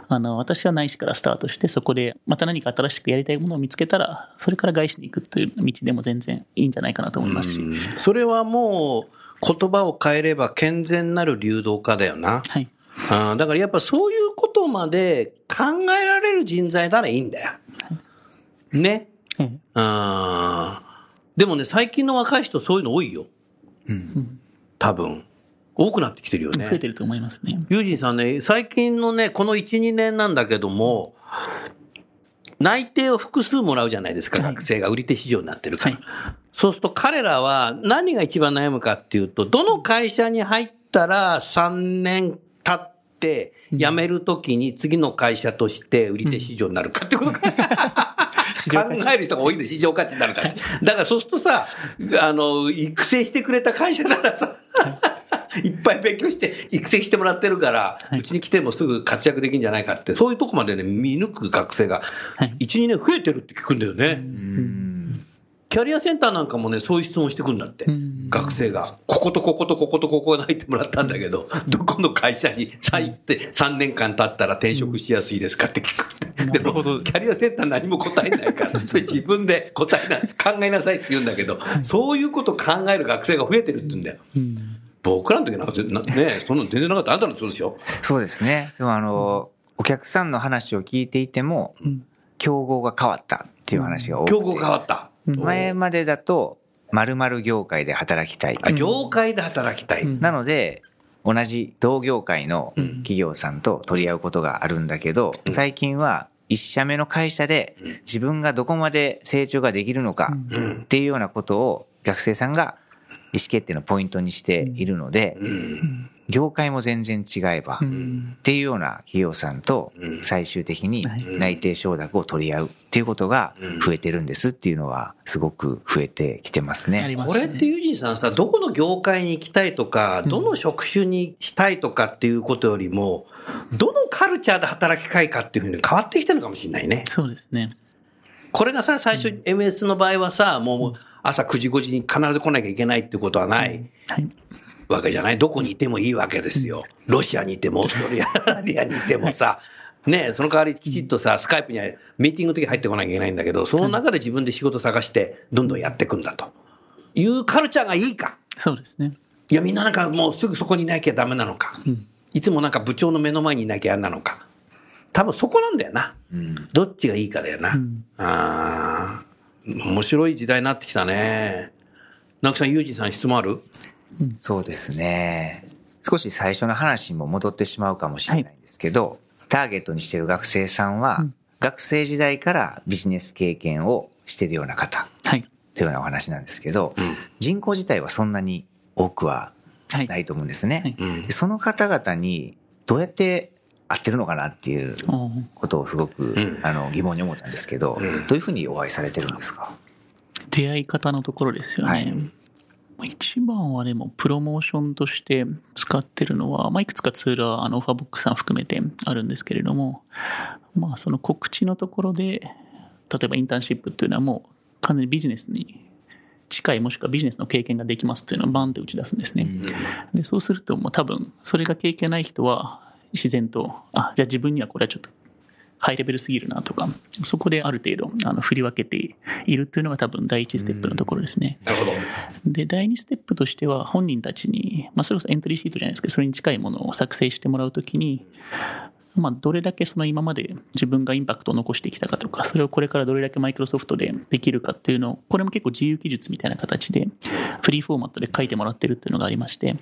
あの私は内視からスタートして、そこでまた何か新しくやりたいものを見つけたら、それから外資に行くという道でも全然いいんじゃないかなと思いますし、それはもう、言葉を変えれば健全なる流動化だよな。はい。あーだからやっぱそういうことまで考えられる人材ならいいんだよ。ね。ええあーでもね、最近の若い人そういうの多いよ。多分。多くなってきてるよね。増えてると思いますね。ユージンさんね、最近のね、この1、2年なんだけども、内定を複数もらうじゃないですか、はい学生が売り手市場になってるから。はいそうすると彼らは何が一番悩むかっていうと、どの会社に入ったら3年経って辞めるときに次の会社として売り手市場になるかってことか。考える人が多いんで市場価値になるから。だからそうするとさ、あの、育成してくれた会社ならさ、いっぱい勉強して育成してもらってるから、うちに来てもすぐ活躍できるんじゃないかって、そういうとこまでね、見抜く学生が、はい1、2年増えてるって聞くんだよね。キャリアセンターなんかもね、そういう質問してくるんだって。学生が。こことこことこことここに入ってもらったんだけど、どこの会社に入って3年間経ったら転職しやすいですかって聞くって。でも、キャリアセンター何も答えないから、それ自分で答えな、考えなさいって言うんだけど、そういうこと考える学生が増えてるって言うんだよ。僕らの時なんかね、そんなの全然なかった。あんたのそうでしょそうですね。でもあの、お客さんの話を聞いていても、競合が変わったっていう話が多くて。競合変わった。前までだと、〇〇業界で働きたい。あ業界で働きたい。なので、同じ同業界の企業さんと取り合うことがあるんだけど、最近は一社目の会社で自分がどこまで成長ができるのかうん。っていうようなことを学生さんが意思決定のポイントにしているので、うん業界も全然違えば、っうん。ていうような企業さんとうん。最終的にはい。内定承諾を取り合うっていうことが増えてるんですっていうのはすごく増えてきてますね。ありますね。これってユージンさんさ、どこの業界に行きたいとか、どの職種にしたいとかっていうことよりも、どのカルチャーで働きたいかっていうふうに変わってきてるのかもしれないね。そうですね。これがさ、最初 MS の場合はさ、もう朝9時5時に必ず来なきゃいけないってことはない。はい。わけじゃない。どこにいてもいいわけですよ。ロシアにいても、オーストラリアにいてもさ、ねその代わりきちっとさ、スカイプにはミーティングの時入ってこなきゃいけないんだけど、その中で自分で仕事探して、どんどんやっていくんだと。いうカルチャーがいいか。そうですね。いや、みんななんかもうすぐそこにいなきゃダメなのか。うん。いつもなんか部長の目の前にいなきゃ嫌なのか。多分そこなんだよな。うんどっちがいいかだよな。うんああ、面白い時代になってきたね。直木さん、ユージさん質問ある？そうですね。少し最初の話にも戻ってしまうかもしれないんですけど、ターゲットにしている学生さんは、うん。学生時代からビジネス経験をしているような方。はい。というようなお話なんですけど、うん。人口自体はそんなに多くははい。ないと思うんですね。はい。その方々にどうやって合ってるのかなっていうことをすごく、ん。あの疑問に思ったんですけど、うん。どういうふうにお会いされてるんですか？出会い方のところですよね。一番はでも、プロモーションとして使ってるのは、まあ、いくつかツールは、あの、オファーボックスさん含めてあるんですけれども、まあ、その告知のところで、例えばインターンシップっていうのはもう、完全にビジネスに近い、もしくはビジネスの経験ができますっていうのをバンって打ち出すんですね。で、そうすると、もう多分、それが経験ない人は、自然と、あ、じゃあ自分にはこれはちょっとハイレベルすぎるなとか、そこである程度、あの、振り分けているっていうのが多分第一ステップのところですね。なるほど。で、第二ステップとしては、本人たちに、まあ、それこそエントリーシートじゃないですけど、それに近いものを作成してもらうときに、まあ、どれだけその今まで自分がインパクトを残してきたかとか、それをこれからどれだけマイクロソフトでできるかっていうのを、これも結構自由記述みたいな形で、フリーフォーマットで書いてもらってるっていうのがありまして、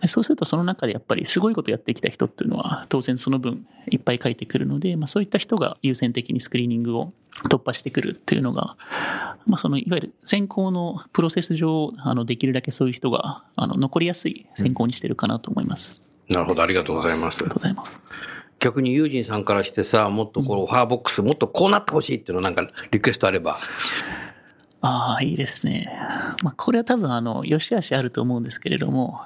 でそうするとその中でやっぱりすごいことやってきた人っていうのは当然その分いっぱい書いてくるので、まあ、そういった人が優先的にスクリーニングを突破してくるっていうのが、まあ、そのいわゆる選考のプロセス上あのできるだけそういう人があの残りやすい選考にしてるかなと思います。なるほど、ありがとうございますありがと。うございます。逆にユージンさんからしてさ、もっとこう、オファーボックス、もっとこうなってほしいっていうのなんかリクエストあれば。ああ、いいですね。まあ、これは多分、あの、良し悪しあると思うんですけれども、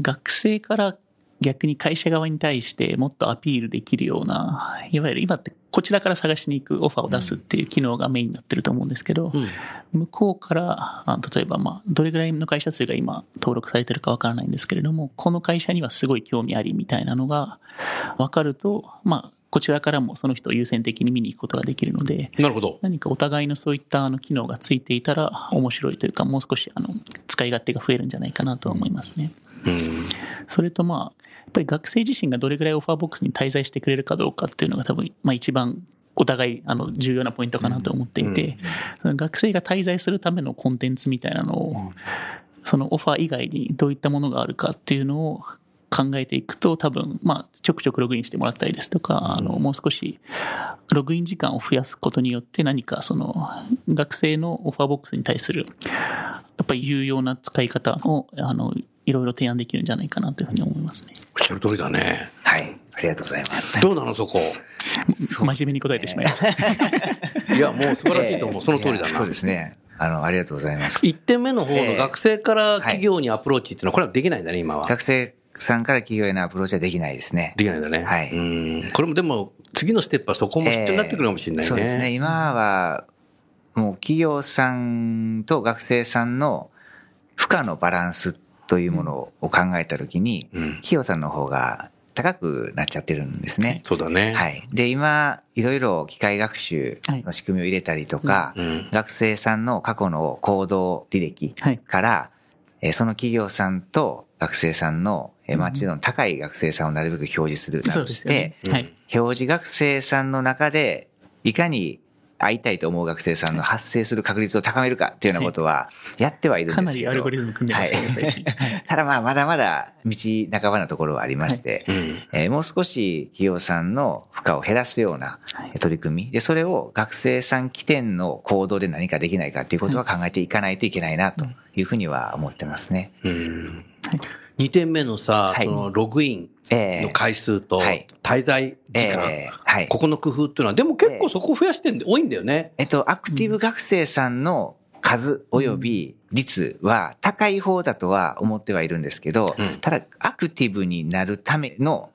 学生から逆に会社側に対してもっとアピールできるような、いわゆる今ってこちらから探しに行くオファーを出すっていう機能がメインになってると思うんですけど、うん向こうから、あ例えば、まあ、どれぐらいの会社数が今登録されてるかわからないんですけれども、この会社にはすごい興味ありみたいなのが分かると、まあ、こちらからもその人を優先的に見に行くことができるので、なるほど。何かお互いのそういったあの機能がついていたら面白いというか、もう少しあの使い勝手が増えるんじゃないかなとは思いますね。うん。それとまあ、ぱり学生自身がどれぐらいオファーボックスに滞在してくれるかどうかっていうのが多分、まあ一番お互いあの重要なポイントかなと思っていて、学生が滞在するためのコンテンツみたいなのを、そのオファー以外にどういったものがあるかっていうのを考えていくと多分、まあ、ちょくちょくログインしてもらったりですとか、あの、もう少しログイン時間を増やすことによって何かその学生のオファーボックスに対するやっぱり有用な使い方をあのいろいろ提案できるんじゃないかなというふうに思いますね。おっしゃる通りだね。はい。ありがとうございます。どうなのそこ？真面目に答えてしまいました。いや、もう素晴らしいと思う。その通りだな。そうですね。あの、ありがとうございます。1点目の方の学生から企業にアプローチっていうのは、これはできないんだね、今は。学生さんから企業へのアプローチはできないですね。できないんだね。はいうん。これもでも、次のステップはそこも必要になってくるかもしれないね。そうですね。今は、もう企業さんと学生さんの負荷のバランスというものを考えたときに、うん企業さんの方が高くなっちゃってるんですね。そうだね。はい。で、今、いろいろ機械学習の仕組みを入れたりとか、うん学生さんの過去の行動履歴はいから、えーその企業さんと学生さんの、えーマッチ度の高い学生さんをなるべく表示するなどして。表示学生さんの中で、いかに会いたいと思う学生さんの発生する確率を高めるかっていうようなことはやってはいるんかですけど。なりアルゴリズム組んでますよね、はい。ただまあ、まだまだ道半ばのところはありまして、えーもう少し企業さんの負荷を減らすようなはい。取り組み、で、それを学生さん起点の行動で何かできないかっていうことは考えていかないといけないなというふうには思ってますね。うん。2点目のさ、はい。そのログインのえー回数とはい。滞在時間、えーはい。ここの工夫っていうのは、でも結構そこ増やしてんで、多いんだよね。えっと、アクティブ学生さんの数及び率は高い方だとは思ってはいるんですけど、うん。ただアクティブになるための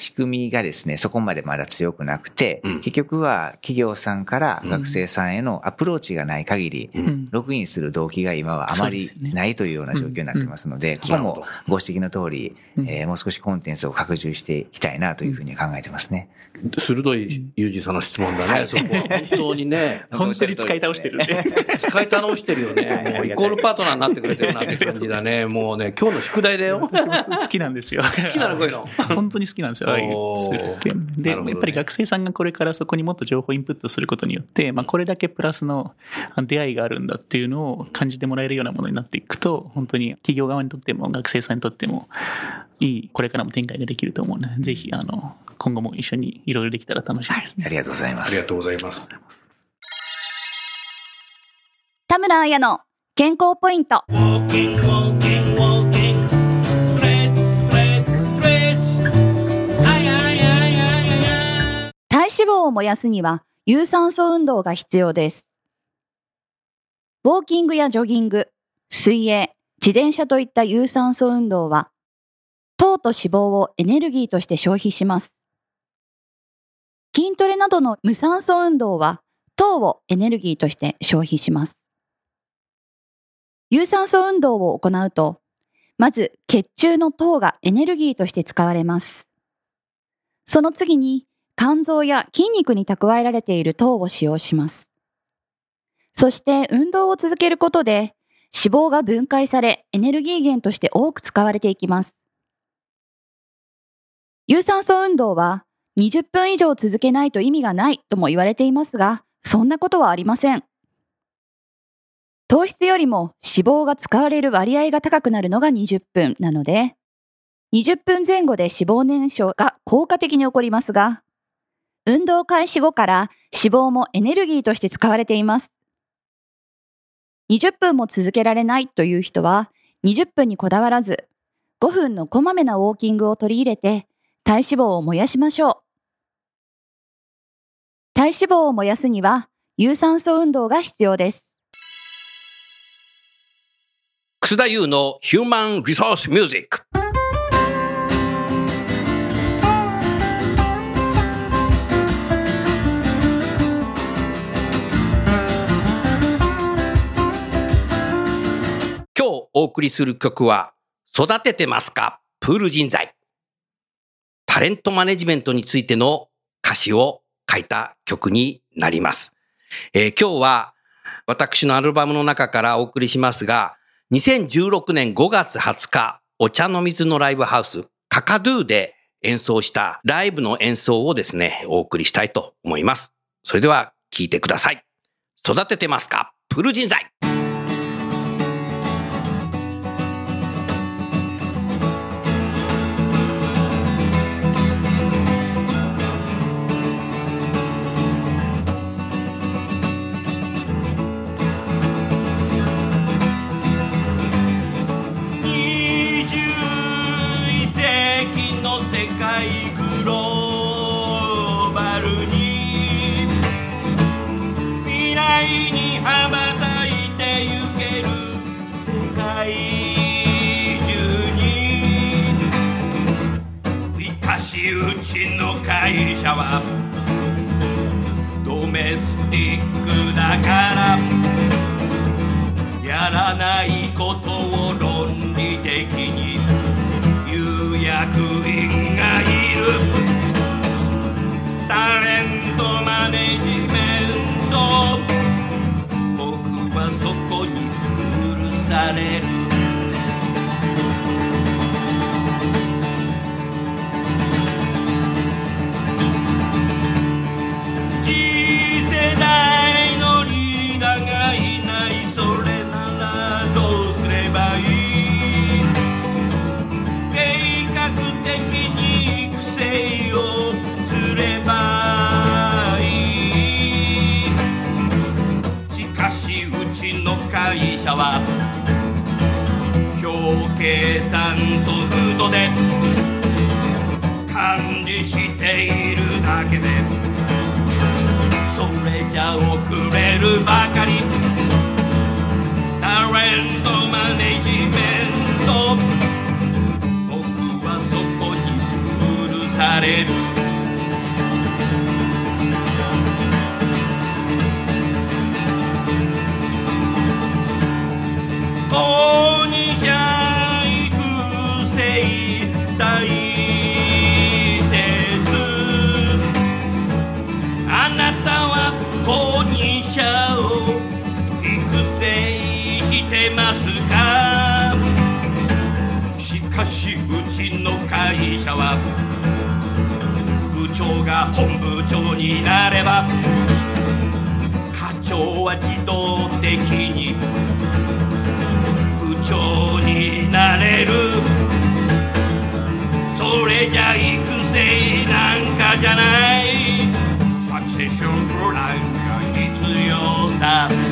仕組みがですね、そこまでまだ強くなくて、うん結局は企業さんから学生さんへのアプローチがない限り、うんログインする動機が今はあまりないというような状況になってますので、ここもご指摘の通り、うんえーもう少しコンテンツを拡充していきたいなというふうに考えてますね。鋭いユージさんの質問だね、そこは。本当にね。本当に使い倒してる。使い倒してるよね。もうイコールパートナーになってくれてるなって感じだね。もうね、今日の宿題だよ。好好きなんですよ。きなのこういうの。本当に好きなんですよ、ああいうおーツールって。で、なるほどねやっぱり学生さんがこれからそこにもっと情報インプットすることによって、まあ、これだけプラスのあ出会いがあるんだっていうのを感じてもらえるようなものになっていくと、本当に企業側にとっても学生さんにとっても、いい、これからも展開ができると思うので、ぜひ、あの、今後も一緒にいろいろできたら楽しいですね。ありがとうございます。ありがとうございます。田村彩の健康ポイント。体脂肪を燃やすには有酸素運動が必要です。ウォーキングやジョギング、水泳、自転車といった有酸素運動は、糖と脂肪をエネルギーとして消費します。筋トレなどの無酸素運動は、糖をエネルギーとして消費します。有酸素運動を行うと、まず血中の糖がエネルギーとして使われます。その次に肝臓や筋肉に蓄えられている糖を使用します。そして運動を続けることで脂肪が分解されエネルギー源として多く使われていきます。有酸素運動は20分以上続けないと意味がないとも言われていますが、そんなことはありません。糖質よりも脂肪が使われる割合が高くなるのが20分なので、20分前後で脂肪燃焼が効果的に起こりますが、運動開始後から脂肪もエネルギーとして使われています。20分も続けられないという人は、20分にこだわらず、5分のこまめなウォーキングを取り入れて、体脂肪を燃やしましょう。体脂肪を燃やすには、有酸素運動が必要です。楠田優のヒューマンリソースミュージック。今日お送りする曲は、育ててますか？プール人材。タレントマネジメントについての歌詞を書いた曲になります。えー今日は私のアルバムの中からお送りしますが、2016年5月20日、お茶の水のライブハウス、カカドゥで演奏したライブの演奏をですね、お送りしたいと思います。それでは聴いてください。育ててますか？プール人材。しているだけで。それじゃ遅れるばかり。タレントマネジメント。僕はそこに許される。会社は。部長が本部長になれば。課長は自動的に。部長になれる。それじゃ育成なんかじゃない。サクセションプランが必要さ。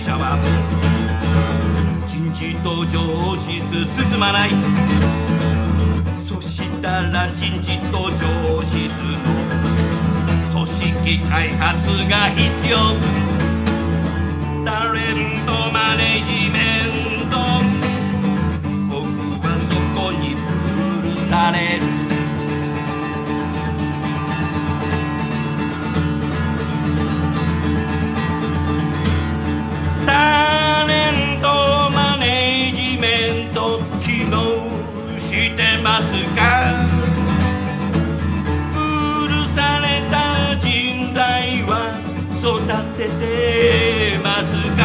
会社は人事と上司進まない。そしたら人事と上司の組織開発が必要。タレントマネジメント。僕はそこに許される。タレントマネジメント機能してますか？許された人材は育ててますか？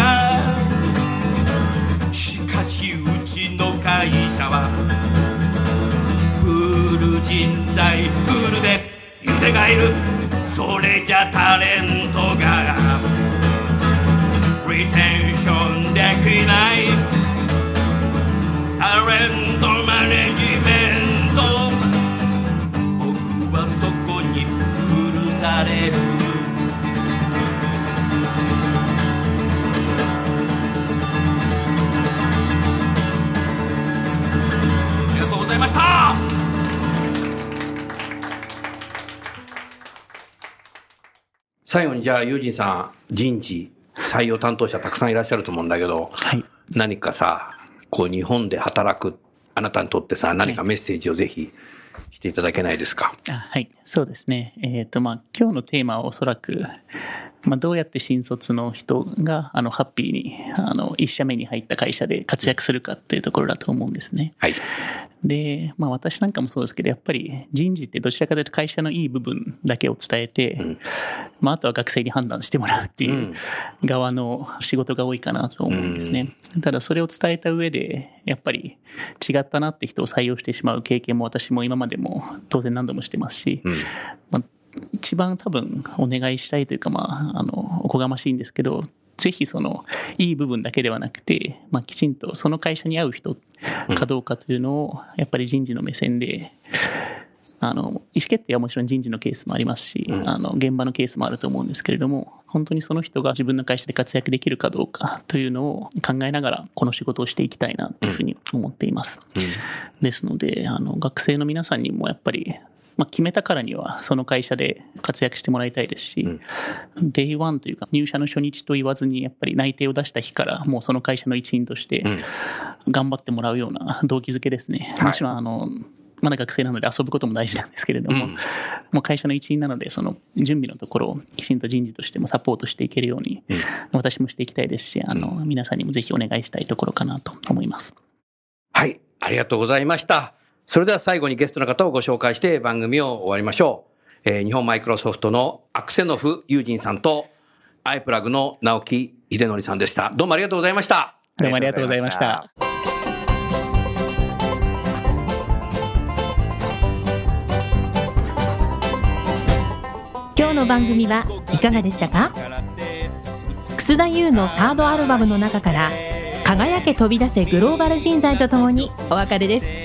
しかしうちの会社はプール人材プールでゆでがいる。それじゃタレント最後にじゃあ、ユージンさん、人事、採用担当者たくさんいらっしゃると思うんだけど、はい。何かさ、こう日本で働くあなたにとってさ、何かメッセージをぜひしていただけないですか？あはい、そうですね。えっ、と、まあ、今日のテーマはおそらく、まあ、どうやって新卒の人が、あの、ハッピーに、あの、一社目に入った会社で活躍するかっていうところだと思うんですね。はい。で、まあ私なんかもそうですけど、やっぱり人事ってどちらかというと会社のいい部分だけを伝えて、んまああとは学生に判断してもらうっていううん側の仕事が多いかなと思うんですね。ただそれを伝えた上で、やっぱり違ったなって人を採用してしまう経験も私も今までも当然何度もしてますし、うん。まあ、一番多分お願いしたいというか、まあ、あの、おこがましいんですけど、ぜひその、いい部分だけではなくて、まあ、きちんとその会社に合う人かどうかというのを、やっぱり人事の目線で、あの、意思決定はもちろん人事のケースもありますし、うん。あの、現場のケースもあると思うんですけれども、本当にその人が自分の会社で活躍できるかどうかというのを考えながら、この仕事をしていきたいなというふうに思っています。ですので、あの、学生の皆さんにもやっぱり、まあ、決めたからにはその会社で活躍してもらいたいですし、 day one というか入社の初日と言わずにやっぱり内定を出した日からもうその会社の一員として頑張ってもらうような動機づけですね。もちろんあの、まだ学生なので遊ぶことも大事なんですけれども、うんもう会社の一員なので、その準備のところをきちんと人事としてもサポートしていけるように、うん私もしていきたいですし、あの、皆さんにもぜひお願いしたいところかなと思います。はい。ありがとうございました。それでは最後にゲストの方をご紹介して番組を終わりましょう。えー、日本マイクロソフトのアクセノフ・ユージンさんと、アイプラグの直木秀則さんでした。どうもありがとうございました。どうもありがとうございました。今日の番組はいかがでしたか？楠田優のサードアルバムの中から「輝け飛び出せグローバル人材」とともにお別れです。